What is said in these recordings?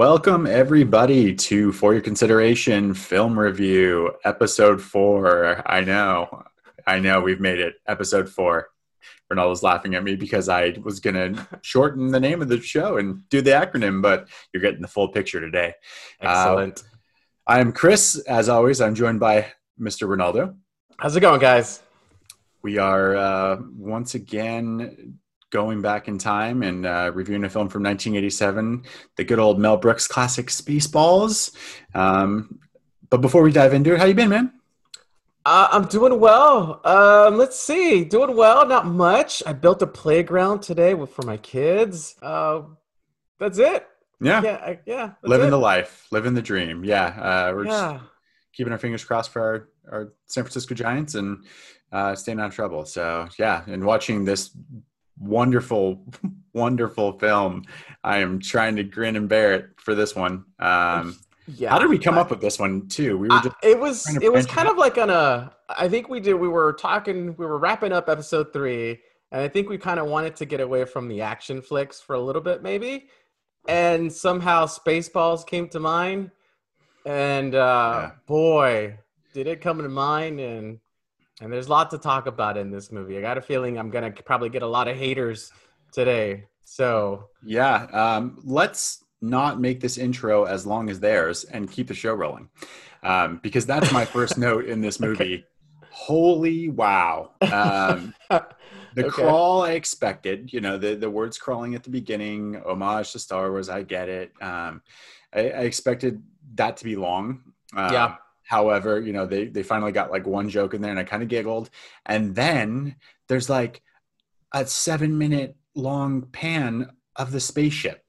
Welcome, everybody, to For Your Consideration Film Review, Episode 4. I know, I know we've made it, Episode 4. Rinaldo's laughing at me because I was going to shorten the name of the show and do the acronym, but you're getting the full picture today. Excellent. Uh, I'm Chris. As always, I'm joined by Mr. Ronaldo. How's it going, guys? We are uh, once again going back in time and uh, reviewing a film from 1987, the good old Mel Brooks classic Spaceballs. Um, but before we dive into it, how you been, man? Uh, I'm doing well. Um, let's see, doing well. Not much. I built a playground today for my kids. Uh, that's it. Yeah, Yeah, I, yeah. living it. the life, living the dream. Yeah, uh, we're just keeping our fingers crossed for our, our San Francisco Giants and uh, staying out of trouble. So yeah, and watching this wonderful, wonderful film, I am trying to grin and bear it for this one. Um, Yeah. how did we come up with this one too? We were I- just it was it was kind out. of like on a I think we did we were talking we were wrapping up episode 3 and I think we kind of wanted to get away from the action flicks for a little bit maybe and somehow Spaceballs came to mind and uh Yeah. boy did it come to mind and and there's a lot to talk about in this movie. I got a feeling I'm going to probably get a lot of haters today. So, Yeah, um, let's not make this intro as long as theirs and keep the show rolling, um, because that's my first note in this movie. Holy wow! Um, the Okay. crawl I expected, you know, the the words crawling at the beginning, homage to Star Wars. I get it. Um, I, I expected that to be long. Um, Yeah. However, you know, they they finally got like one joke in there, and I kind of giggled. And then there's like a seven minute long pan of the spaceship.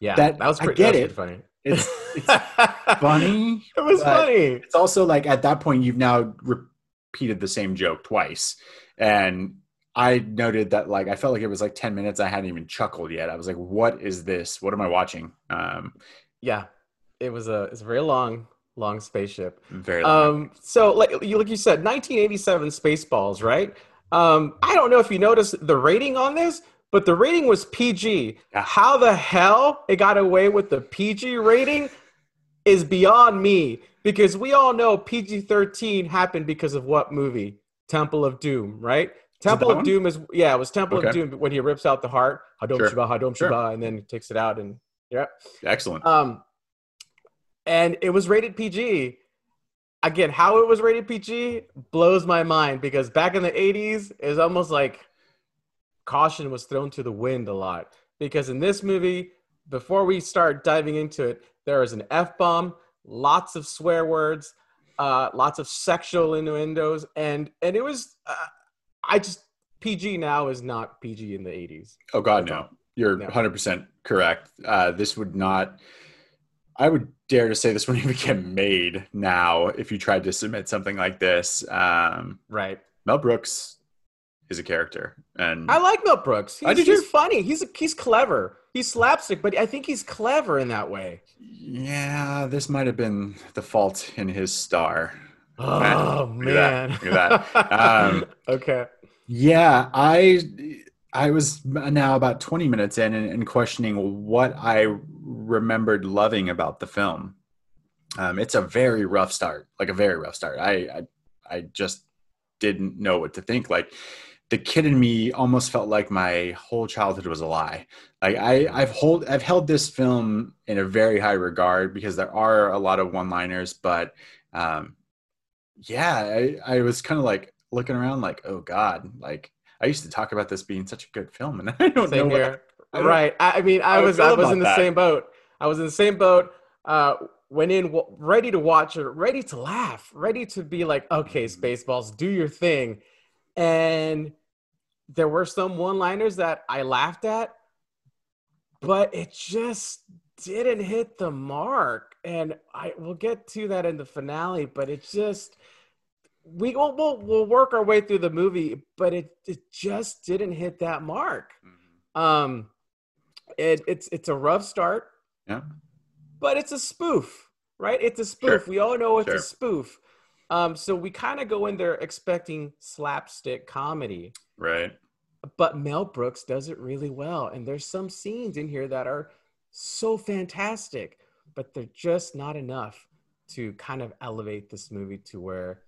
yeah. That- That, was I pretty, get that was it. funny. It's it's funny. It was funny. It's also like at that point you've now repeated the same joke twice, and I noted that like I felt like it was like ten minutes. I hadn't even chuckled yet. I was like, "What is this? What am I watching?" Um, Yeah, it was a it's very long, long spaceship. very long. Um, so like you like you said, 1987 Spaceballs, right? Um, I don't know if you noticed the rating on this, but the rating was PG. How the hell it got away with the PG rating is beyond me because we all know PG-13 happened because of what movie? Temple of Doom, right? Temple of one? Doom is yeah, it was Temple Okay. of Doom when he rips out the heart, Hadom Sure. Shiba, Hadom Sure. Shiba, and then takes it out and yeah. Excellent. Um, and it was rated PG. Again, how it was rated PG blows my mind because back in the 80s, it was almost like caution was thrown to the wind a lot. Because in this movie, before we start diving into it, there is an F bomb, lots of swear words, uh, lots of sexual innuendos, and and it was, uh, I just PG now is not PG in the 80s. Oh God, no! You're No. 100 percent correct. Uh, this would not. I would dare to say this wouldn't even get made now if you tried to submit something like this. Um, Right. Mel Brooks is a character, and I like Mel Brooks. He's, I do he's too. funny. He's he's clever. He's slapstick, but I think he's clever in that way. yeah, this might have been the fault in his star. Oh look at man! that, look at that. Um, okay. Yeah, I I was now about 20 minutes in and, and questioning what I remembered loving about the film. Um, it's a very rough start, like a very rough start. I, I I just didn't know what to think. Like the kid in me almost felt like my whole childhood was a lie. Like I I've hold I've held this film in a very high regard because there are a lot of one-liners, but um, yeah, I, I was kind of like looking around like, oh God, like I used to talk about this being such a good film and I don't know Same what here. I right. I, mean, I was I was in the that. same boat. I was in the same boat. Uh, went in w- ready to watch it, ready to laugh, ready to be like, okay, Spaceballs, do your thing. And there were some one-liners that I laughed at, but it just didn't hit the mark. And I we'll get to that in the finale, but it just we will we'll, we'll work our way through the movie, but it it just didn't hit that mark. Mhm. Um, it, it's it's a rough start, Yeah. but it's a spoof, right? It's a spoof. Sure. We all know it's Sure. a spoof. Um, so we kind of go in there expecting slapstick comedy, Right. but Mel Brooks does it really well. And there's some scenes in here that are so fantastic, but they're just not enough to kind of elevate this movie to where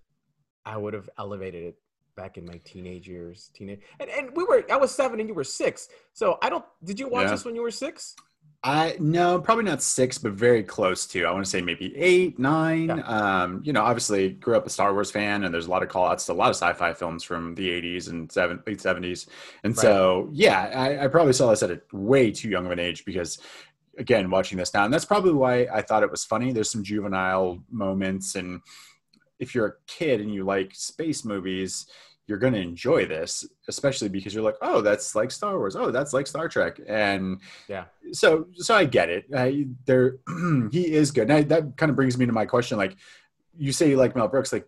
I would have elevated it back in my teenage years. Teenage and, and we were I was seven and you were six. So I don't did you watch Yeah. this when you were six? I no, probably not six, but very close to. I want to say maybe eight, nine. Yeah. Um, you know, obviously grew up a Star Wars fan, and there's a lot of call outs to a lot of sci-fi films from the '80s and seven, late '70s. And Right. so, yeah, I, I probably saw this at a way too young of an age because, again, watching this now, and that's probably why I thought it was funny. There's some juvenile moments, and if you're a kid and you like space movies, you're going to enjoy this, especially because you're like, oh, that's like Star Wars. Oh, that's like Star Trek, and Yeah. so so I get it. I, there, he is good. Now that kind of brings me to my question. Like, you say you like Mel Brooks. Like,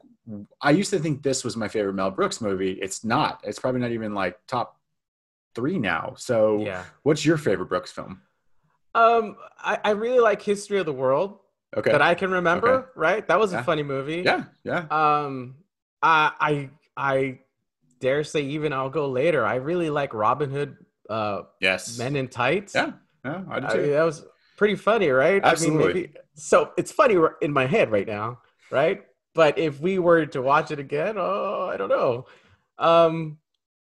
I used to think this was my favorite Mel Brooks movie. It's not. It's probably not even like top three now. So, Yeah. what's your favorite Brooks film? Um I, I really like History of the World Okay. that I can remember, Okay. right? That was Yeah. a funny movie. yeah, yeah. Um I I I dare say even I'll go later. I really like Robin Hood uh Yes. Men in Tights. Yeah, yeah. I do I too. mean, that was pretty funny, right? Absolutely. I mean, maybe so it's funny in my head right now, right? But if we were to watch it again, oh, I don't know. Um,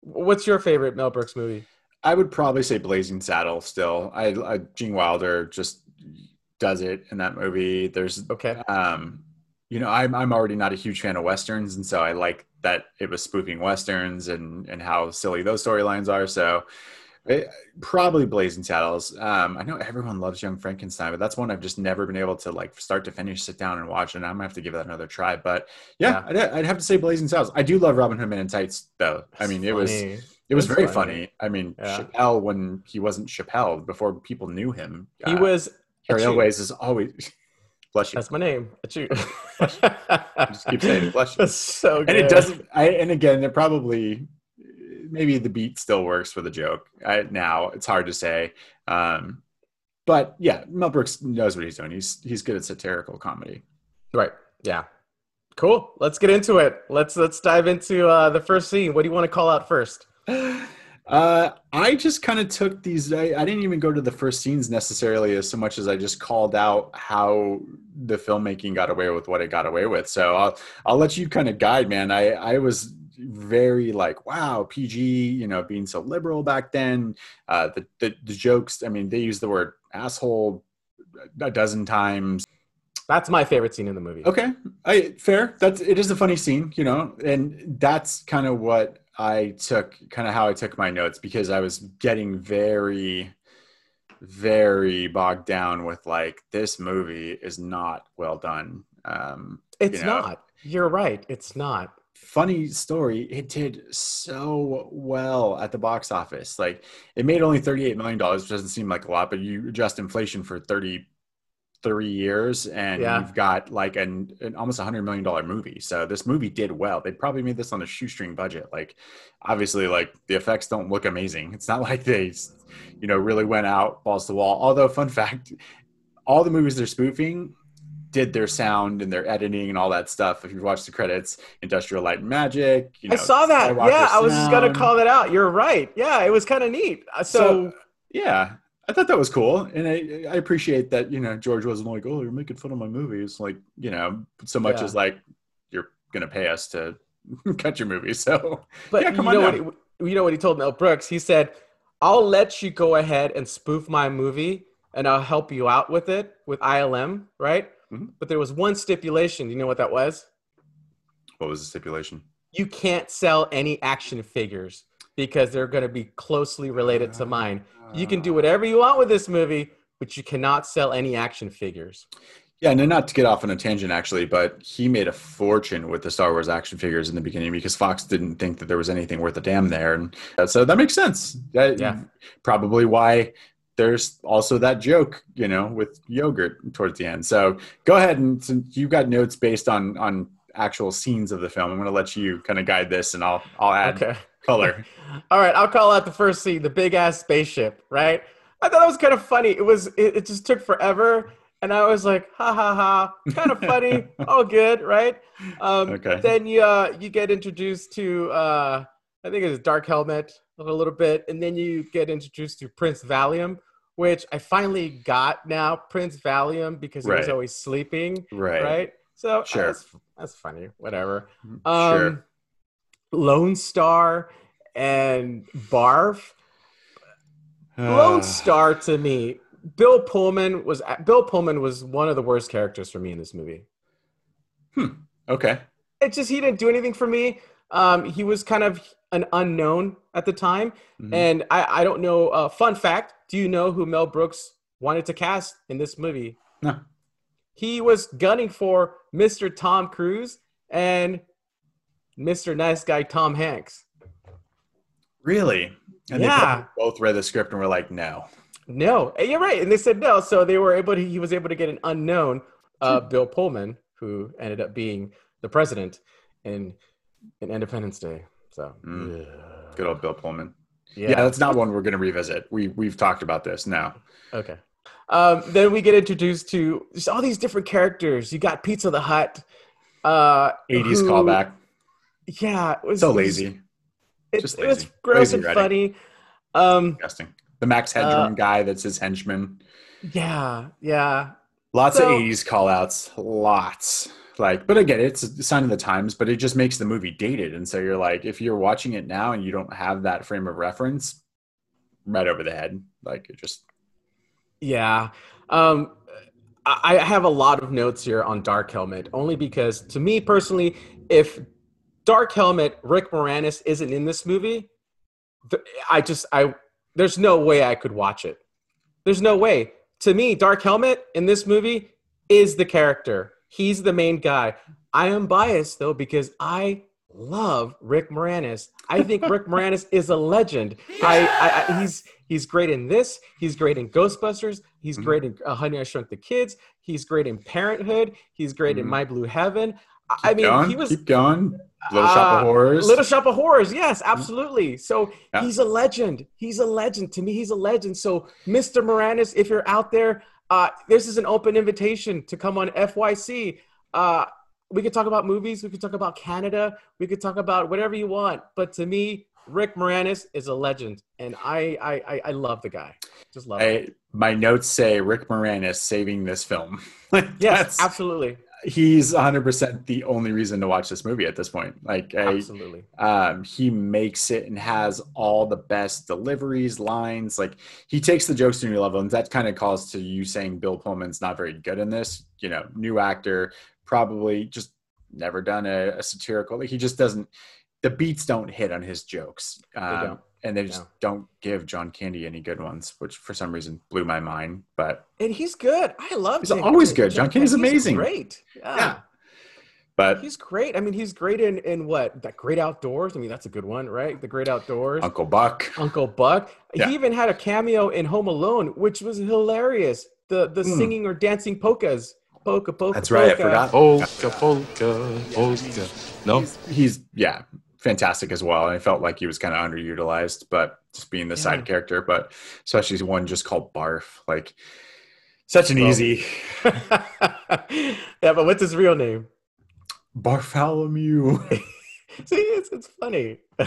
what's your favorite Mel Brooks movie? I would probably say Blazing Saddle. Still, I, I Gene Wilder just does it in that movie. There's Okay, um, you know, I'm I'm already not a huge fan of westerns, and so I like that it was spoofing westerns and and how silly those storylines are. So. It, probably Blazing Saddles. Um, I know everyone loves Young Frankenstein, but that's one I've just never been able to like start to finish, sit down and watch, and I'm gonna have to give that another try. But yeah, I'd, I'd have to say Blazing Saddles. I do love Robin Hood Men in Tights, though. I mean, it was Funny. it was very funny. funny. I mean, Yeah. Chappelle when he wasn't Chappelle before people knew him. He uh, was. Harry Achoo. Elways is always bless you. That's my name. Achoo. Just keep saying bless you. That's so good. and it doesn't. I and again, it probably maybe the beat still works for the joke. I, now it's hard to say, um, but yeah, Mel Brooks knows what he's doing. He's he's good at satirical comedy. Right. Yeah. Cool. Let's get into it. Let's let's dive into uh, the first scene. What do you want to call out first? Uh, I just kind of took these. I, I didn't even go to the first scenes necessarily as so much as I just called out how the filmmaking got away with what it got away with. So I'll I'll let you kind of guide, man. I I was very like wow PG, you know, being so liberal back then. Uh, the the, the jokes. I mean, they use the word asshole a dozen times. That's my favorite scene in the movie. Okay, I fair. That's it is a funny scene, you know, and that's kind of what I took, kind of how I took my notes because I was getting very, very bogged down with like this movie is not well done. Um, It's you know. not. You're right. It's not. funny story it did so well at the box office like it made only 38 million dollars which doesn't seem like a lot but you adjust inflation for 33 years and Yeah. you've got like an, an almost a hundred million dollar movie so this movie did well they probably made this on a shoestring budget like obviously like the effects don't look amazing it's not like they you know really went out balls to the wall although fun fact all the movies they're spoofing did their sound and their editing and all that stuff. If you watch the credits, Industrial Light and Magic, you know, I saw that. Skywalker Yeah, I was just gonna call that out. You're right. Yeah, it was kind of neat. Uh, So, So, yeah, I thought that was cool, and I, I appreciate that. You know, George wasn't like, "Oh, you're making fun of my movies," like you know, so much Yeah. as like you're gonna pay us to cut your movie. So but Yeah, you come know on what? He, you know what he told Mel Brooks? He said, "I'll let you go ahead and spoof my movie, and I'll help you out with it with ILM, right?" Mhm. But there was one stipulation. Do you know what that was? what was the stipulation? You can't sell any action figures because they're going to be closely related to mine. You can do whatever you want with this movie, but you cannot sell any action figures. Yeah, and not to get off on a tangent, actually, but he made a fortune with the Star Wars action figures in the beginning because Fox didn't think that there was anything worth a damn there, and uh, so that makes sense. That, Yeah. probably why there's also that joke, you know, with yogurt towards the end. So go ahead and since you've got notes based on on actual scenes of the film, I'm going to let you kind of guide this, and I'll I'll add Okay. Color. All right, I'll call out the first scene, the big ass spaceship, right? I thought that was kind of funny. It was it, it just took forever. And I was like, ha ha ha, kind of funny, all good, right? Um, Okay. Then you uh, you get introduced to uh, I think it's Dark Helmet a little bit, and then you get introduced to Prince Valium, which I finally got now, Prince Valium, because he was always sleeping, Right. right? So uh, Sure. that's, that's funny. Whatever. Um, sure. Lone Star and Barf. Lone Uh, Star to me, Bill Pullman was Bill Pullman was one of the worst characters for me in this movie. Hmm. Okay. It just he didn't do anything for me. Um, he was kind of an unknown at the time, Mhm. and I, I don't know. Uh, fun fact: Do you know who Mel Brooks wanted to cast in this movie? No. He was gunning for Mr. Tom Cruise and Mr. Nice Guy Tom Hanks. Really? And Yeah. both read the script and were like, no. No, and you're right, and they said no, so they were able to. He was able to get an unknown uh, Bill Pullman, who ended up being the president in in Independence Day. So Mm. yeah. Good old Bill Pullman. yeah, Yeah, that's not one we're going to revisit. We we've talked about this now. okay. Um, then we get introduced to just all these different characters. You got Pizza the Hut. Uh, 80s who- callback. Yeah, it was So lazy. It, Just it was gross Lazy and writing. funny. Um, Disgusting. The Max Uh, Headroom guy that's his henchman. yeah, yeah. Lots so- of 80s call outs. Lots. Like, but again, it's a sign of the times, but it just makes the movie dated. And so you're like, if you're watching it now and you don't have that frame of reference, right over the head. Like it just Yeah. Um, I I have a lot of notes here on Dark Helmet, only because to me personally, if Dark Helmet, Rick Moranis isn't in this movie, I just I there's no way I could watch it. There's no way. To me, Dark Helmet in this movie is the character. He's the main guy. I am biased though because I love Rick Moranis. I think Rick Moranis is a legend. I, I, I he's he's great in this. He's great in Ghostbusters. He's Mhm. great in uh, Honey I Shrunk the Kids. He's great in Parenthood. He's great in Mhm. My Blue Heaven. I- I mean, going, he was keep going. Little Shop uh, of Horrors. Little Shop of Horrors, yes, absolutely. So Yeah. he's a legend. He's a legend. To me, he's a legend. So, Mr. Moranis, if you're out there, uh, this is an open invitation to come on FYC. Uh, we could talk about movies. We could talk about Canada. We could talk about whatever you want. But to me, Rick Moranis is a legend, and I I, I, I love the guy. Just love. I, my notes say Rick Moranis saving this film. Yes, absolutely, he's 100% the only reason to watch this movie at this point. Like, I, absolutely. um, he makes it and has all the best deliveries, lines. Like, he takes the jokes to new level, and that kind of calls to you saying Bill Pullman's not very good in this. You know, new actor, probably just never done a, a satirical. Like, he just doesn't. The beats don't hit on his jokes. Um, don't. And they just No. don't give John Candy any good ones, which for some reason blew my mind. But And he's good. I love. He's John- always good. John Candy's He's amazing. Great. Yeah. Yeah. but He's great. I mean, he's great in in what that Great Outdoors. I mean, that's a good one, right? The Great Outdoors. Uncle Buck. Uncle Buck. Yeah. He even had a cameo in Home Alone, which was hilarious. The the Hmm. singing or dancing polkas. Polka polka. That's right. I polka. forgot. Polka, polka, polka. No? He's, he's yeah, fantastic as well. And I felt like he was kind of underutilized, but just being the Yeah. side character, but especially one just called Barf, like such an Well- easy yeah, but what's his real name? Bartholomew See, it's it's funny.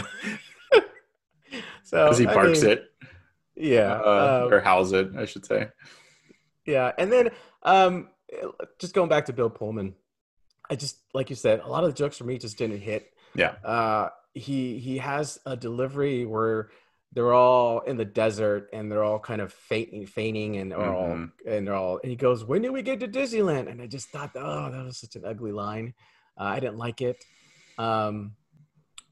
so because he I mean, it Yeah. uh, um, or howls it, I should say. Yeah, and then um, just going back to Bill Pullman, I just like you said, a lot of the jokes for me just didn't hit. Yeah. Uh, he he has a delivery where they're all in the desert and they're all kind of fainting, fainting, and they're all Mhm. and they're all. And he goes, "When did we get to Disneyland?" And I just thought, oh, that was such an ugly line. Uh, I didn't like it. Um,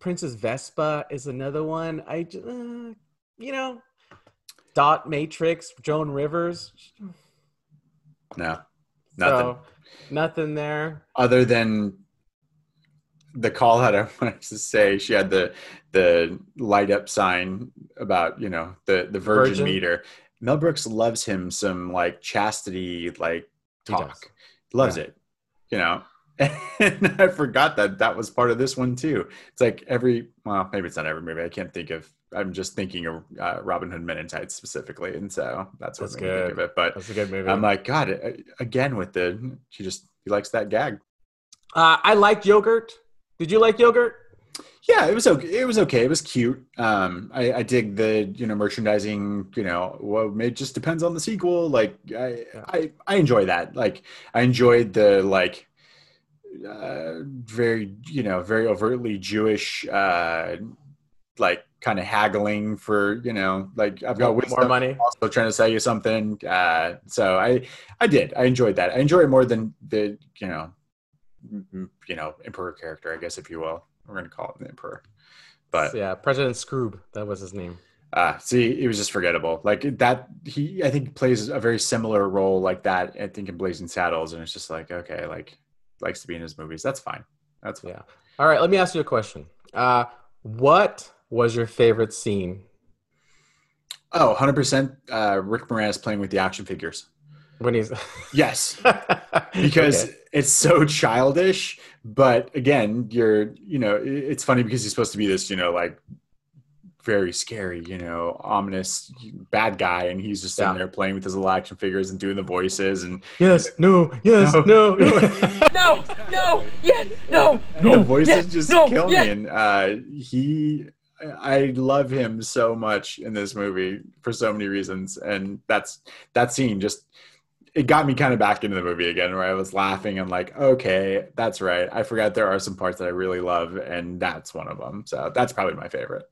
Princess Vespa is another one. I, j- uh, you know, Dot Matrix, Joan Rivers. No, nothing. So, nothing there. other than the call that I wanted to say, she had the the light up sign about you know the the virgin, Virgin. meter. Mel Brooks loves him some like chastity like talk, loves Yeah. it, you know. And I forgot that that was part of this one too. It's like every well, maybe it's not every movie. I can't think of. I'm just thinking of uh, Robin Hood Men in Tights specifically, and so that's what That's made me think of it. But That's a good movie. I'm like, God, again with the she just he likes that gag. uh, I liked yogurt. Did you like yogurt? Yeah, it was okay. It was okay. It was cute. Um, I, I dig the you know merchandising. You know, well, it just depends on the sequel. Like, I. I, I enjoy that. Like, I enjoyed the like uh, very you know very overtly Jewish uh, like kind of haggling for you know like I've got More wisdom, money. also trying to sell you something. Uh, so I I did. I enjoyed that. I enjoy it more than the you know you know emperor character, I guess if you will. We're gonna call him the emperor. But yeah, President Skroob, that was his name. uh, see, it was just forgettable. Like that, he I think plays a very similar role like that. I think in Blazing Saddles, and it's just like okay, like likes to be in his movies. That's fine. That's fine. Yeah. All right, let me ask you a question. Uh, what was your favorite scene Oh, 100 percent. Uh, Rick Moranis playing with the action figures. When he's Yes, because Okay. it's so childish. But again, you're you know it's funny because he's supposed to be this you know like very scary you know ominous bad guy, and he's just sitting Yeah. there playing with his little action figures and doing the voices and yes, no, yes, No. no. No, no, yeah, no, the voices yeah, just no, kill yeah. me. And uh, he, I love him so much in this movie for so many reasons. And that's that scene just it got me kind of back into the movie again, where I was laughing and like, okay, that's right. I forgot there are some parts that I really love, and that's one of them. So that's probably my favorite.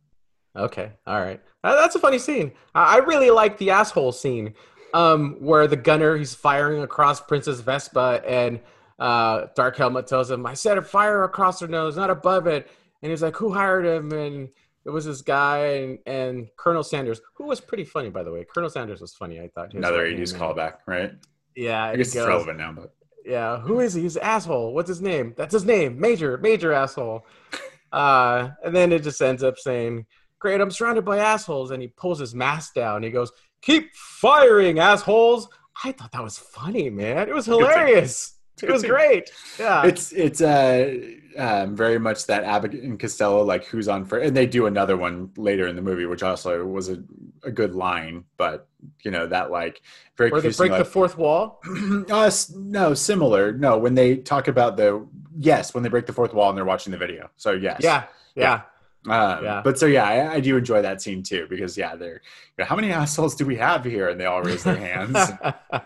Okay, all right. That's a funny scene. I really like the asshole scene, um, where the gunner he's firing across Princess Vespa, and uh, Dark Helmet tells him, "I said a fire across her nose, not above it." And he's like, "Who hired him?" And it was this guy and, and Colonel Sandurz, who was pretty funny, by the way. Colonel Sandurz was funny. I thought. Another 80s callback, right? Yeah, I guess he it's goes, relevant now, but yeah, who is he? He's an asshole. What's his name? That's his name. Major, major asshole. Uh, and then it just ends up saying, Great, I'm surrounded by assholes. And he pulls his mask down. He goes, Keep firing, assholes. I thought that was funny, man. It was hilarious. It was great. Yeah. it's it's uh um, very much that Abbott and Costello like who's on first, and they do another one later in the movie, which also was a, a good line, but you know that like very Where they break the fourth wall. uh, no, similar. No, when they talk about the yes, when they break the fourth wall and they're watching the video. So yes, Yeah. Yeah. Um, Yeah. But so yeah, I, I do enjoy that scene too because yeah, they're you know, how many assholes do we have here? And they all raise their hands.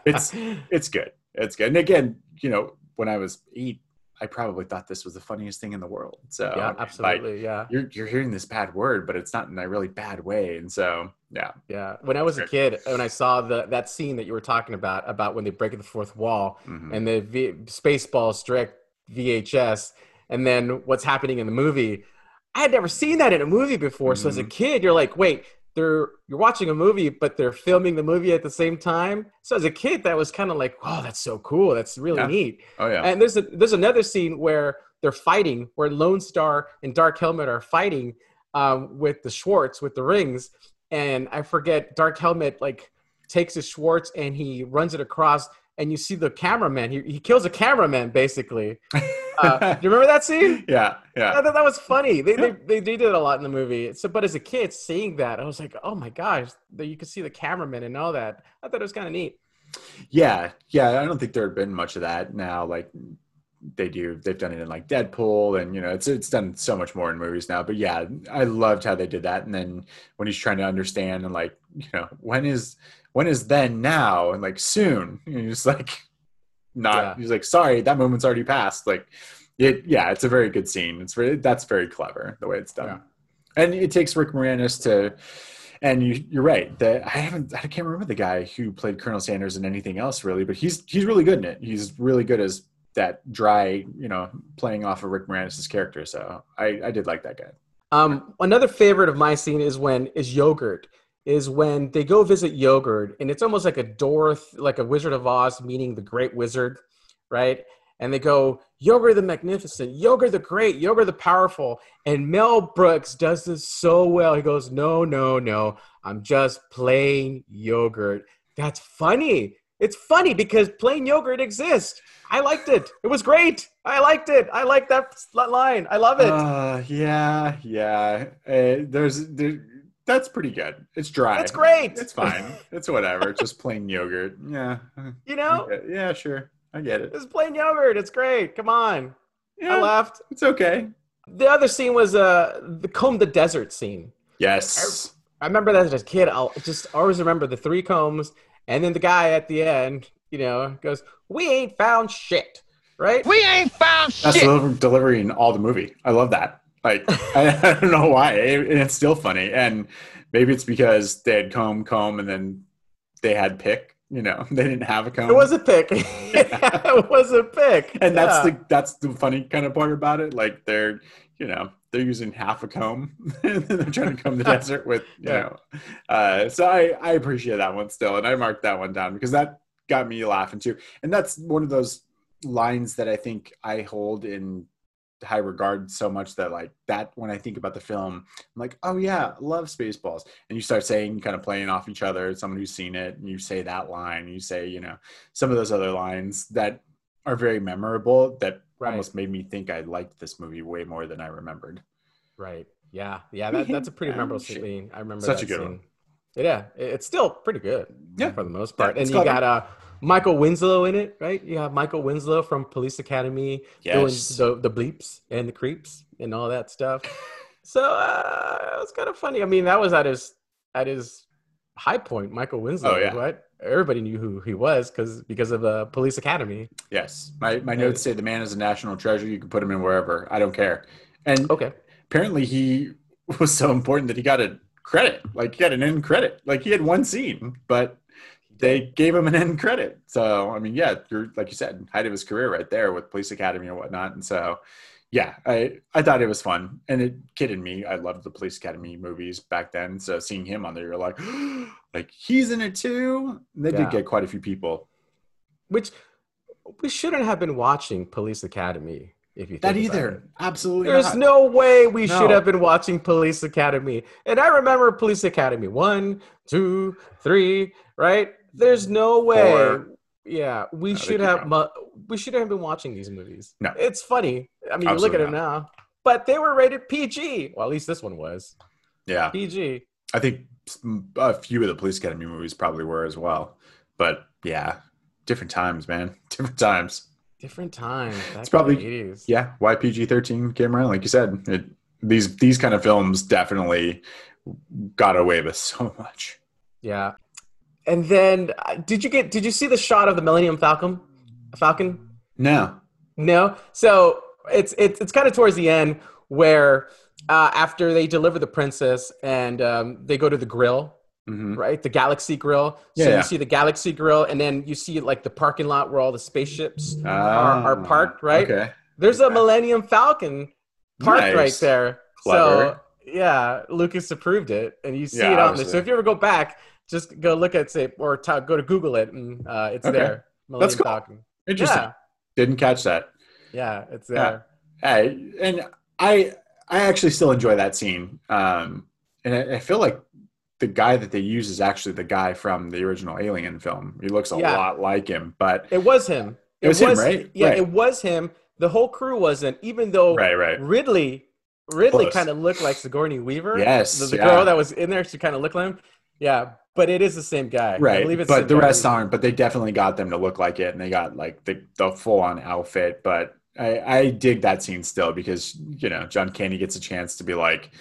It's- it's good. It's good. And again, you know, when I was eight, I probably thought this was the funniest thing in the world. So yeah, mean, like, absolutely. yeah. you're you're hearing this bad word, but it's not in a really bad way. And so yeah, Yeah. When I was a kid, when I saw the that scene that you were talking about, about when they break the fourth wall, mhm. and the v- Spaceballs direct VHS, and then what's happening in the movie. I had never seen that in a movie before. So as a Mhm. kid, you're like, wait, they're you're watching a movie, but they're filming the movie at the same time. So as a kid, that was kind of like, wow, that's so cool. That's really Yeah. neat. oh yeah, And there's a there's another scene where they're fighting, where Lone Star and Dark Helmet are fighting um, with the Schwartz with the rings, and I forget Dark Helmet like takes his Schwartz and he runs it across, and you see the cameraman. He he kills a cameraman basically. Uh, do you remember that scene? yeah, yeah. I thought that was funny. They, they, they did it a lot in the movie. So, but as a kid, seeing that, I was like, oh my gosh, that you could see the cameraman and all that. I thought it was kind of neat. Yeah, yeah. I don't think there had been much of that now. Like they do, they've done it in like Deadpool, and you know, it's it's done so much more in movies now. But yeah, I loved how they did that. And then when he's trying to understand and like, you know, when is when is then now and like soon, and you're just like, not. Yeah. He's like, sorry, that moment's already passed. Like, it. Yeah, it's a very good scene. It's very that's very clever the way it's done, and it takes Rick Moranis to. And you, you're right. That I haven't, I can't remember the guy who played Colonel Sandurz in anything else really, but he's he's really good in it. He's really good as that dry, you know, playing off of Rick moranis's character. So I, I did like that guy. Um, another favorite of my scene is when is yogurt is when they go visit yogurt and it's almost like a Dorothy, like a Wizard of Oz meeting the Great Wizard, right? And they go yogurt the magnificent, yogurt the great, yogurt the powerful. And Mel Brooks does this so well. He goes, no, no, no, I'm just plain yogurt. That's funny. It's funny because plain yogurt exists. I liked it. It was great. I liked it. I like that line. I love it. Uh, yeah, yeah. Uh, there's there, that's pretty good. It's dry. It's great. It's fine. It's whatever. Just plain yogurt. Yeah. You know, Yeah, sure. I get it. it's plain yogurt. It's great. Come on. I Yeah, laughed. it's okay. The other scene was uh the comb the desert scene. Yes. I remember that as a kid. I'll just always remember the three combs, and then the guy at the end, you know, goes, "We ain't found shit." Right? We ain't found That's shit. the delivery in all the movie. I love that. Like I, I don't know why, and it's still funny. And maybe it's because they had comb, comb, and then they had pick. You know, they didn't have a comb. It was a pick. it was a pick. and that's the that's the funny kind of part about it. Like they're you know they're using half a comb and they're trying to comb the desert with you Yeah. know. Uh, so I I appreciate that one still, and I marked that one down because that got me laughing too. And that's one of those lines that I think I hold in high regard so much that like that when I think about the film, I'm like, oh yeah, love Spaceballs. And you start saying, kind of playing off each other, someone who's seen it, and you say that line, you say, you know, some of those other lines that are very memorable that Right. almost made me think I liked this movie way more than I remembered. Right. Yeah. Yeah. That, that's a pretty Yeah, memorable shit. scene. I remember Such a good scene. one. Yeah. It's still pretty good. Yeah. For the most part. it's and you got uh, Michael Winslow in it, right? You have Michael Winslow from Police Academy Yes. doing the, the bleeps and the creeps and all that stuff. so uh, it was kind of funny. I mean, that was at his at his high point. Michael Winslow, Oh, yeah. right? Everybody knew who he was because because of uh, Police Academy. Yes. My my notes say the man is a national treasure. You can put him in wherever. I don't care. And Okay. apparently he was so important that he got a credit. Like he got an end credit. Like he had one scene, but they gave him an end credit. So I mean, yeah, you're like you said, height of his career right there with Police Academy and whatnot. And so yeah, I I thought it was fun. And it kidded me. I loved the Police Academy movies back then. So seeing him on there, you're like, like he's in it too. They Yeah. did get quite a few people. Which we shouldn't have been watching Police Academy. If you That either. Absolutely. There's not. no way we should have been watching Police Academy. And I remember Police Academy one, two, three, right? There's no way. Four. Yeah, we No, should have. Mu- we should have been watching these movies. No. it's funny. I mean, you look at it now, but they were rated PG. Well, at least this one was Yeah. PG. I think a few of the Police Academy movies probably were as well. But yeah, different times, man. Different times. Different time. It's probably- 80s. Yeah, why PG thirteen came around, like you said. It, these these kind of films definitely got away with so much. Yeah. And then, uh, did you get? Did you see the shot of the Millennium Falcon? Falcon. No. No. So it's it's it's kind of towards the end where uh, after they deliver the princess and um, they go to the grill, hmm right? The Galaxy Grill. Yeah, So Yeah. you see the Galaxy Grill, and then you see like the parking lot where all the spaceships are, are Ah, parked, right? Okay. There's a Millennium Falcon parked Nice. right there. Clever. So yeah, Lucas approved it, and you see Yeah, it on there. So if you ever go back, just go look at say or t- go to Google it, and uh, it's Okay. there. Millennium That's cool. Falcon. Interesting. Yeah, Didn't catch that. yeah, it's Yeah. there. Hey, and I I actually still enjoy that scene. Um, and I, I feel like the guy that they use is actually the guy from the original Alien film. He looks a Yeah. lot like him, but It was him. It was him, right? Yeah, Right. it was him. The whole crew wasn't, even though right, right. Ridley Ridley kind of looked like Sigourney Weaver. Yes, the, the yeah. girl that was in there, she kind of looked like him. Yeah, but it is the same guy. I Right, believe it's but the rest aren't. But they definitely got them to look like it, and they got like the the full on outfit. But I, I dig that scene still because you know John Candy gets a chance to be like,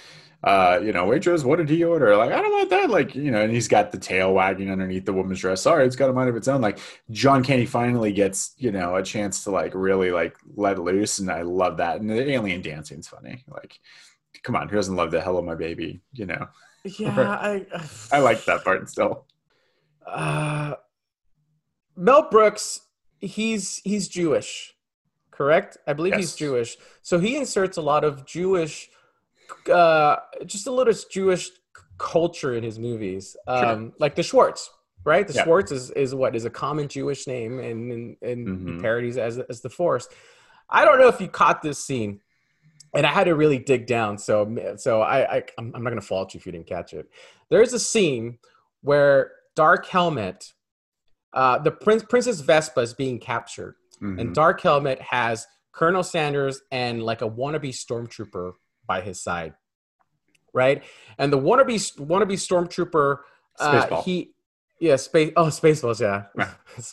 uh, you know, waitress, what did he order? Like, I don't want that. Like, you know, and he's got the tail wagging underneath the woman's dress. Sorry, it's got a mind of its own. Like, John Candy finally gets you know a chance to like really like let loose, and I love that. And the alien dancing's funny. Like, come on, who doesn't love the "Hello, my baby"? You know, Yeah, I I like that part still. Uh, Mel Brooks, he's he's Jewish, correct? I believe he's Jewish. So he inserts a lot of Jewish, uh, just a little Jewish culture in his movies, um, like the Schwartz, right? The Yeah. Schwartz is, is what is a common Jewish name, and and, and Mhm. parodies as as the Force. I don't know if you caught this scene, and I had to really dig down. So so I, I I'm, I'm not gonna fault you if you didn't catch it. There's a scene where Dark Helmet, uh, the prince Princess Vespa is being captured, Mhm. and Dark Helmet has Colonel Sandurz and like a wannabe stormtrooper by his side, right? And the wannabe wannabe stormtrooper, uh, Spaceball. he yeah space oh spaceballs yeah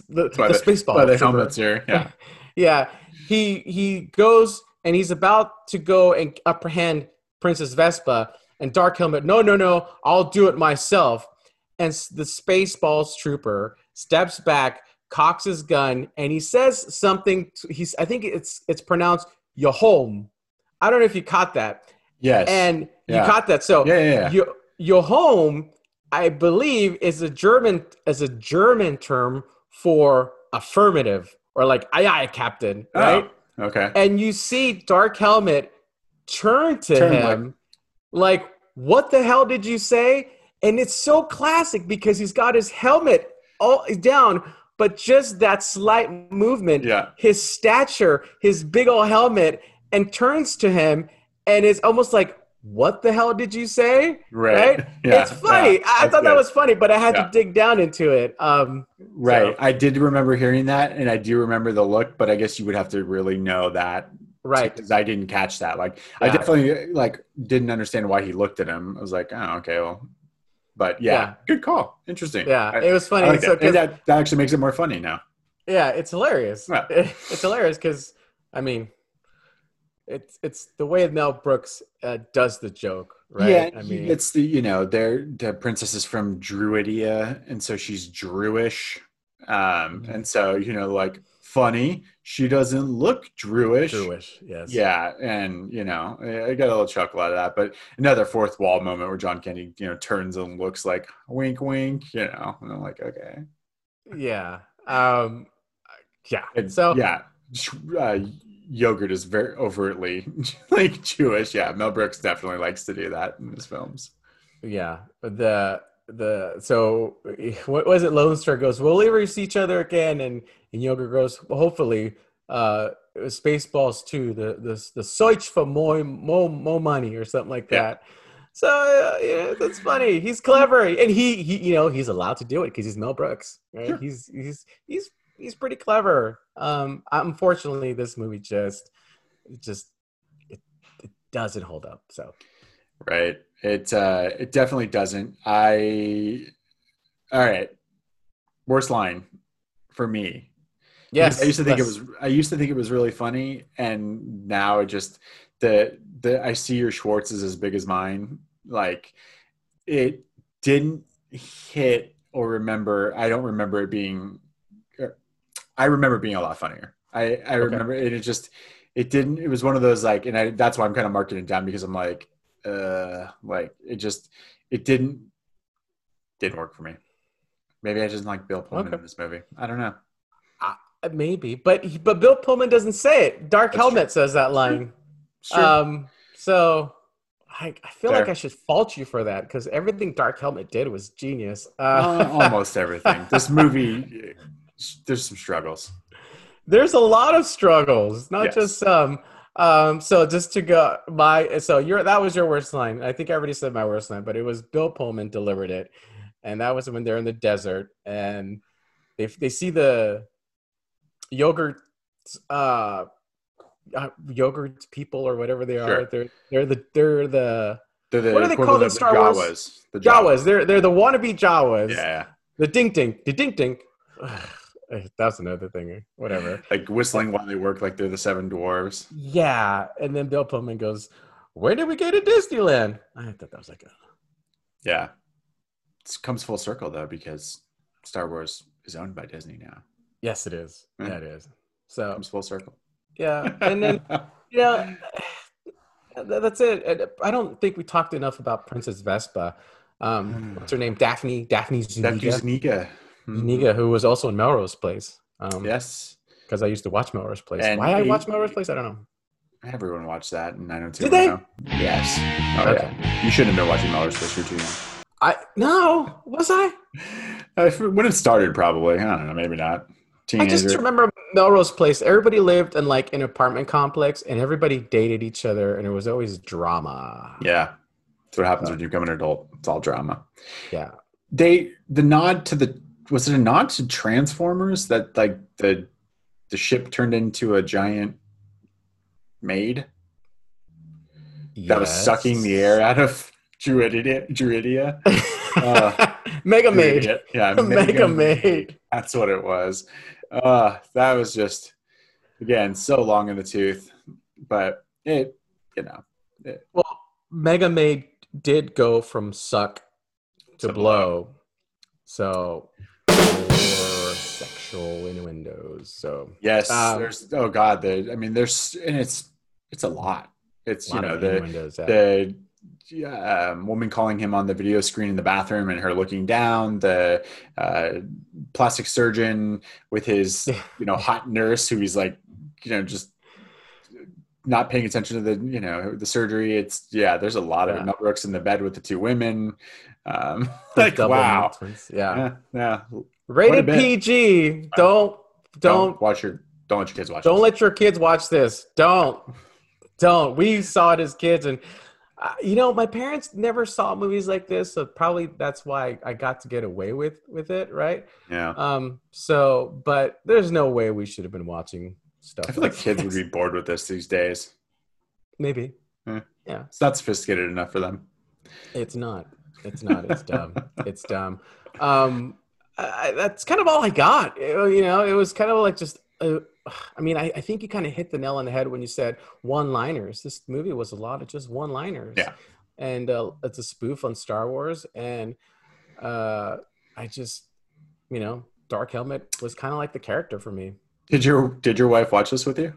the, the the- spaceball By the helmets here, yeah. yeah he he goes and he's about to go and apprehend Princess Vespa. And Dark Helmet, no, no, no, I'll do it myself. And the Spaceballs trooper steps back, cocks his gun, and he says something. To, he's, I think it's it's pronounced "Yahom." I don't know if you caught that, Yes. and Yeah. you caught that. So yeah, yeah, yeah. home, I believe, is a German is a German term for affirmative or like aye aye captain, Oh, right? Okay. And you see Dark Helmet turn to Turn him like, what the hell did you say? And it's so classic because he's got his helmet all down, but just that slight movement, Yeah. his stature, his big old helmet, and turns to him and it's almost like, what the hell did you say? Right. Right? Yeah, it's funny. yeah, I thought that was funny, but I had Yeah. to dig down into it. Um, Right. So- I did remember hearing that, and I do remember the look, but I guess you would have to really know that, right. Because I didn't catch that. Like, I definitely like didn't understand why he looked at him. I was like, oh, okay, well, but yeah, good call. Interesting. Yeah, I, it was funny. like so, that. that that actually makes it more funny now. Yeah, it's hilarious. Yeah. It's hilarious because I mean, it's it's the way Mel Brooks uh, does the joke, right? Yeah, I mean, it's the you know they're the princess is from Druidia, and so she's Druish, um, Mhm. and so you know like funny. She doesn't look Druish. Jewish. Yes. Yeah, and you know, I I got a little chuckle out of that. But another fourth wall moment where John Candy, you know, turns and looks like wink, wink. You know, and I'm like, okay, Yeah. Um. Yeah. And, so yeah, uh, yogurt is very overtly like Jewish. Yeah, Mel Brooks definitely likes to do that in his films. yeah, the the so what was it? Lone Star goes, "We'll ever see each other again," and and Yogurt goes, well, "Hopefully." Uh, Spaceballs too. The the the search for more more more money or something like Yeah. that. So uh, yeah, that's funny. He's clever, and he he you know he's allowed to do it because he's Mel Brooks. Right? Sure. He's he's he's he's pretty clever. Um, unfortunately, this movie just just it, it doesn't hold up. So Right. It uh it definitely doesn't. I all right. Worst line for me. yes, I used to think yes. it was I used to think it was really funny and now it just the the I see your Schwartz is as big as mine. Like it didn't hit or remember I don't remember it being I remember being a lot funnier. I I remember it, it just it didn't it was one of those like and I that's why I'm kind of marking it down because I'm like uh like it just it didn't didn't work for me. Maybe I just didn't like Bill Pullman Okay. in this movie. I don't know. Uh, maybe, but but Bill Pullman doesn't say it. Dark That's Helmet says that line. Sure. Um, so I, I feel like I should fault you for that because everything Dark Helmet did was genius. Uh, Uh, almost everything. This movie, there's some struggles. there's a lot of struggles, not Yes. just some. Um, so just to go my so your that was your worst line. I think I already said my worst line, but it was Bill Pullman delivered it, and that was when they're in the desert and they they see the yogurt uh, uh yogurt people or whatever they are. Sure. They're they're the they're the They're the What are they called in Star Wars? Jawas. The Jawas. They're they're the wannabe Jawas. Yeah, The dink dink. The dink dink. That's another thing. Whatever. like whistling while they work, like they're the seven dwarves. Yeah. And then Bill Pullman goes, "Where did we get to Disneyland? I thought that was like a Yeah, it comes full circle though because Star Wars is owned by Disney now. Yes, it is. Yeah. Yeah, it is. So comes full circle. yeah. And then yeah. That's it. I don't think we talked enough about Princess Vespa. Um, what's her name? Daphne. Daphne Daphne Zuniga. Mhm. Zuniga, who was also in Melrose Place. Um, Yes, because I used to watch Melrose Place. And Why I he- watch Melrose Place, I don't know. everyone watched that in 90210. Did they? Yes. Oh Okay. yeah. You shouldn't have been watching Melrose Place. You're too young. I no, was I? Uh, when it started, probably. I don't know. Maybe not. I just remember Melrose Place. Everybody lived in like an apartment complex, and everybody dated each other, and it was always drama. Yeah. That's what happens when you become an adult. It's all drama. Yeah. They the nod to the was it a nod to Transformers that like the the ship turned into a giant maid that was sucking the air out of Druidia. Druidia. Uh, Mega Maid. Druidia. Yeah, Mega Maid. That's what it was. Uh, that was just again so long in the tooth. but it, you know, Well, Mega Maid did go from suck to, To blow. So more sexual innuendos. So yes, Um, there's oh god, the I mean, there's and it's it's a lot. It's a you lot know the the yeah, um, woman calling him on the video screen in the bathroom and her looking down the uh, plastic surgeon with his you know hot nurse who he's like you know just not paying attention to the you know the surgery it's yeah there's a lot of Yeah. it Mel Brooks in the bed with the two women um like wow. Yeah. yeah yeah Rated. PG. Don't don't watch your don't let your kids watch don't this. let your kids watch this. Don't. Don't. We saw it as kids, and uh, you know, my parents never saw movies like this, so probably that's why I got to get away with with it, right? yeah Um. So, but there's no way we should have been watching stuff. I feel like kids would be bored with this these days maybe. Eh. Yeah. it's not sophisticated enough for them It's not. It's not. It's dumb. It's dumb. Um, I, that's kind of all I got. It- you know, it was kind of like just. Uh, I mean, I, I think you kind of hit the nail on the head when you said one-liners. This movie was a lot of just one-liners. Yeah. And uh, it's a spoof on Star Wars, and uh, I just, you know, Dark Helmet was kind of like the character for me. did your did your wife watch this with you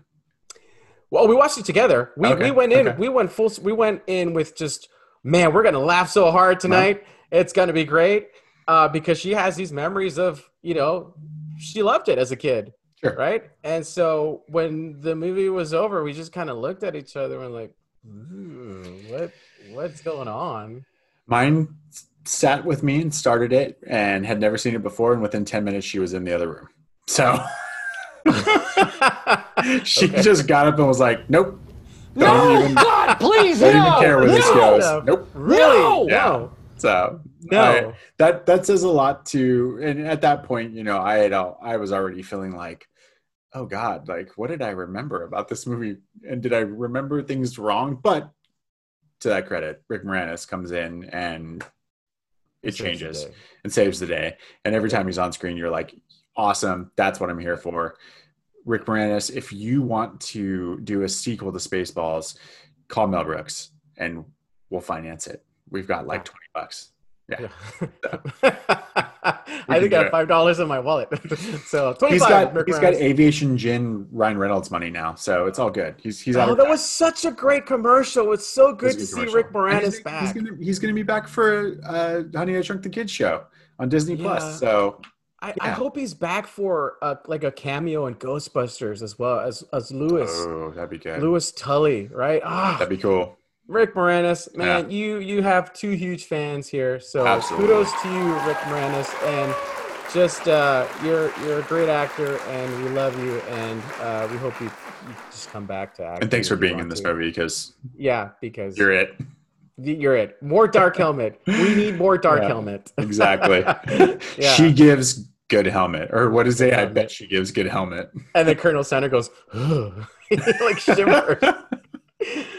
Well, we watched it together. We Okay, we went in. okay. We went full. We went in with just man. We're gonna laugh so hard tonight. It's gonna be great uh, because she has these memories of you know she loved it as a kid, Sure. right? And so when the movie was over, we just kind of looked at each other and like, what what's going on? Mine sat with me and started it and had never seen it before. And within 10 minutes, she was in the other room. So she Okay. just got up and was like, nope. Don't even, God, please, don't no! even care where this no! goes. No. Nope. really? No! Yeah. No. So No. I- that that says a lot to. And at that point, you know, I had I was already feeling like, oh God, like what did I remember about this movie? And did I remember things wrong? But to that credit, Rick Moranis comes in and it Saves changes and saves the day. And every time he's on screen, you're like, awesome. That's what I'm here for. Rick Moranis, if you want to do a sequel to Spaceballs, call Mel Brooks and we'll finance it. We've got like 20 bucks. Yeah. I think I have five dollars in my wallet. so twenty He's five. got he's got aviation gin Ryan Reynolds money now, so it's all good. He's he's out Oh, of that was such a great commercial. It's so good It's a to see. Rick And Moranis he's, back. He's gonna he's gonna be back for uh, Honey I Shrunk the Kids show on Disney Yeah. Plus. So I, I hope he's back for uh, like a cameo in Ghostbusters as well as as Louis oh, that'd be good. Louis Tully, right? Ah, That'd be cool. Rick Moranis, man, you you have two huge fans here. So Absolutely. kudos to you, Rick Moranis, and just uh, you're you're a great actor, and we love you, and uh, we hope you, you just come back to act. And thanks for being in this to. movie because Yeah, because you're it. you're it. More Dark Helmet. We need more Dark Yeah. Helmet. Exactly. Yeah. She gives good helmet, or what is it? I bet she gives good helmet. And then Colonel Sandurz goes, like shivers.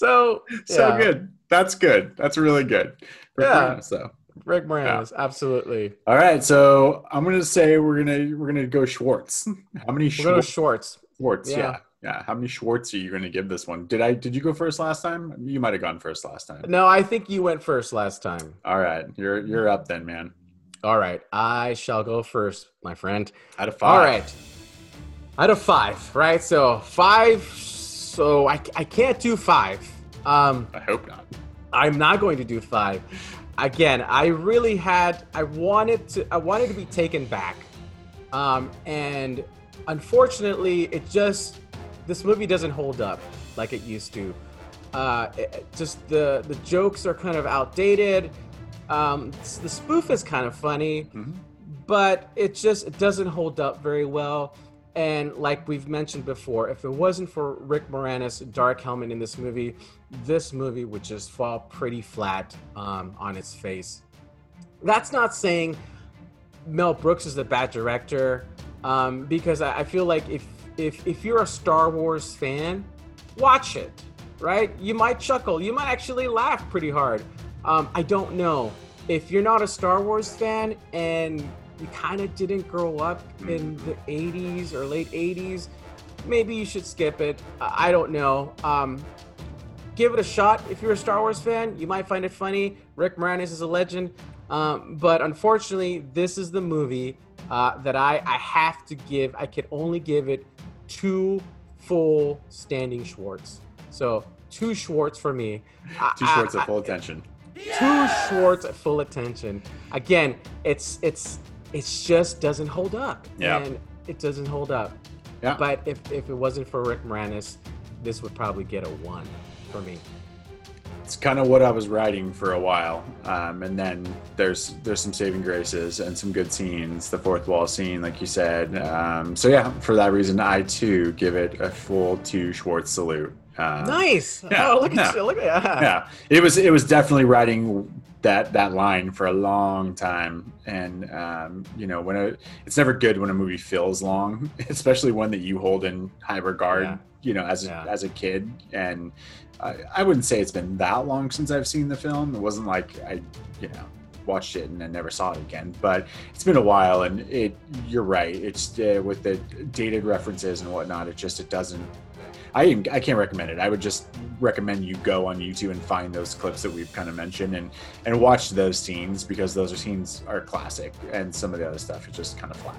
so so yeah, good. That's good. That's really good. Rick Yeah. Moranis, though. Rick Moranis, absolutely. All right, so I'm gonna say we're gonna we're gonna go Schwartz. How many Schwartz? Schwartz. Schwartz? Yeah. Yeah. yeah, How many Schwartz are you gonna give this one? Did I did you go first last time? You might have gone first last time. No, I think you went first last time. All right, you're you're up then, man. All right, I shall go first, my friend. Out of five. All right, out of five, right? So five. So I, I can't do five. Um, I hope not. I'm not going to do five. Again, I really had I wanted to I wanted to be taken back. Um, and unfortunately it just this movie doesn't hold up like it used to. Uh, it- just the the jokes are kind of outdated. Um, the spoof is kind of funny, Mhm. but it just it doesn't hold up very well. And like we've mentioned before, if it wasn't for Rick Moranis, Dark Helmet in this movie, this movie would just fall pretty flat um, on its face. That's not saying Mel Brooks is a bad director, um, because I, feel like if if if you're a Star Wars fan, watch it. Right? You might chuckle. You might actually laugh pretty hard. Um, I don't know. If you're not a Star Wars fan and you kind of didn't grow up in the 80s or late 80s, maybe you should skip it. I don't know. Um, give it a shot if you're a Star Wars fan. You might find it funny. Rick Moranis is a legend, um, but unfortunately, this is the movie uh, that I I have to give. I can only give it two full standing Schwartz. So two Schwartz for me. Two Schwartz I- of full attention. two Schwartz at full attention. Again, it's it's it's just doesn't hold up. Yeah. And it doesn't hold up. Yeah. But if if it wasn't for Rick Moranis, this would probably get a one for me. it's kind of what I was writing for a while, um, and then there's there's some saving graces and some good scenes. The fourth wall scene, like you said. Um, so yeah, for that reason, I too give it a full two Schwartz salute. Um, Nice. yeah, oh, look yeah. at you. Look at that. Yeah, it was it was definitely writing that that line for a long time, and um, you know when it, it's never good when a movie feels long, especially one that you hold in high regard. Yeah. You know, as a, Yeah. as a kid, and I, I wouldn't say it's been that long since I've seen the film. It wasn't like I, you know, watched it and then never saw it again. But it's been a while, and it. You're right. It's uh, with the dated references and whatnot. It just it doesn't. I I can't recommend it. I would just recommend you go on YouTube and find those clips that we've kind of mentioned and and watch those scenes because those are scenes are classic, and some of the other stuff is just kind of flat.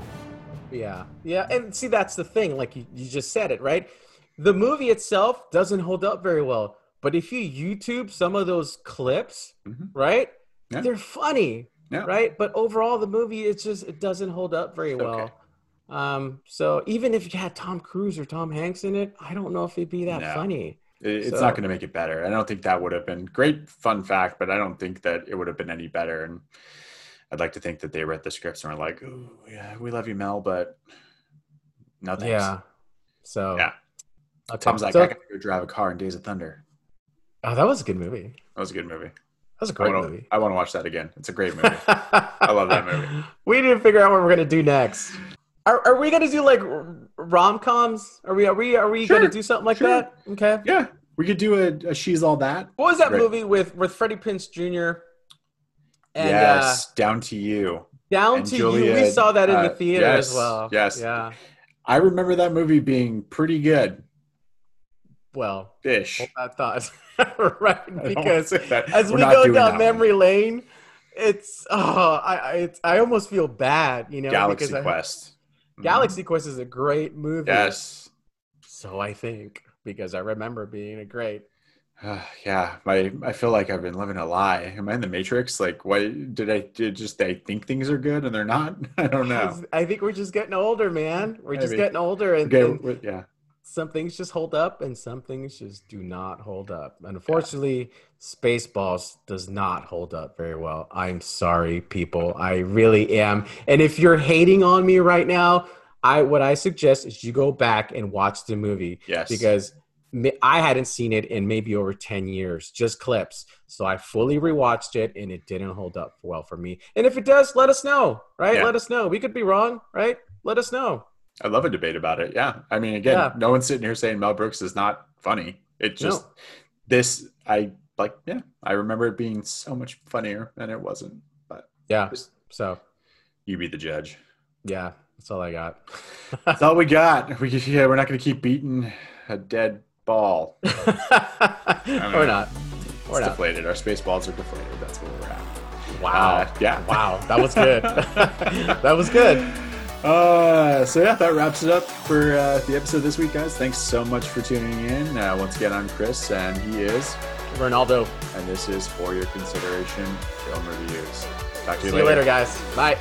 Yeah. Yeah. And see, that's the thing. Like you, you just said it, right? The movie itself doesn't hold up very well. But if you YouTube some of those clips, Mhm. right? Yeah. They're funny. Yeah. right? But overall, the movie it's just it doesn't hold up very Okay. Um, so even if you had Tom Cruise or Tom Hanks in it, I don't know if it'd be that No. funny. It's So- not going to make it better. I don't think that would have been great fun fact, but I don't think that it would have been any better. And I'd like to think that they read the scripts and were like, "Ooh, yeah, we love you, Mel, but no thanks." Yeah. So Yeah. Okay. Tom's like, So- "I got to go drive a car in Days of Thunder." oh, that was a good movie. That was a good movie. That was a I great wanna, movie. I want to watch that again. It's a great movie. I love that movie. We need to figure out what we're gonna do next. Are, are we gonna do like rom coms? Are we are we are we Sure, gonna do something like sure. that? Okay. yeah, we could do a, a "She's All That." What was that Great. movie with with Freddie Prinze Jr. And yes, uh, down to you. Down and to You? We saw that in the uh, theater yes, as well. yes. Yeah. I remember that movie being pretty good. Well, Ish. hold that thought. right, I don't wanna because as We're we go down that one. memory lane, it's oh, I I, it's, I almost feel bad, you know, Galaxy because I- Quest. Mhm. Galaxy Quest is a great movie. Yes. So I think because I remember being a great. Uh, yeah, my I feel like I've been living a lie. Am I in the Matrix? Like, why did I did just I think things are good and they're not? I don't know. I think we're just getting older, man. We're just getting older, and, Okay, and yeah, some things just hold up, and some things just do not hold up. Unfortunately, Spaceballs does not hold up very well. I'm sorry, people. I really am. And if you're hating on me right now, I what I suggest is you go back and watch the movie yes, because I hadn't seen it in maybe over 10 years, just clips. So I fully rewatched it and it didn't hold up well for me. And if it does, let us know, right? Yeah. Let us know. We could be wrong, right? Let us know. I love a debate about it. Yeah, I mean, again, Yeah. no one's sitting here saying Mel Brooks is not funny. It just this I like. Yeah, I remember it being so much funnier, and it wasn't. But Yeah. So, you be the judge. yeah, that's all I got. That's all we got. We yeah, we're not going to keep beating a dead ball. It's or not. Or not. deflated. Our space balls are deflated. That's where we're at. Wow. Uh, yeah. Wow. That was good. that was good. Uh, so yeah, that wraps it up for uh, the episode this week, guys. Thanks so much for tuning in. Uh, once again, I'm Chris, and he is, Rinaldo. and this is for your consideration film reviews. Talk to you See you later, guys. Bye.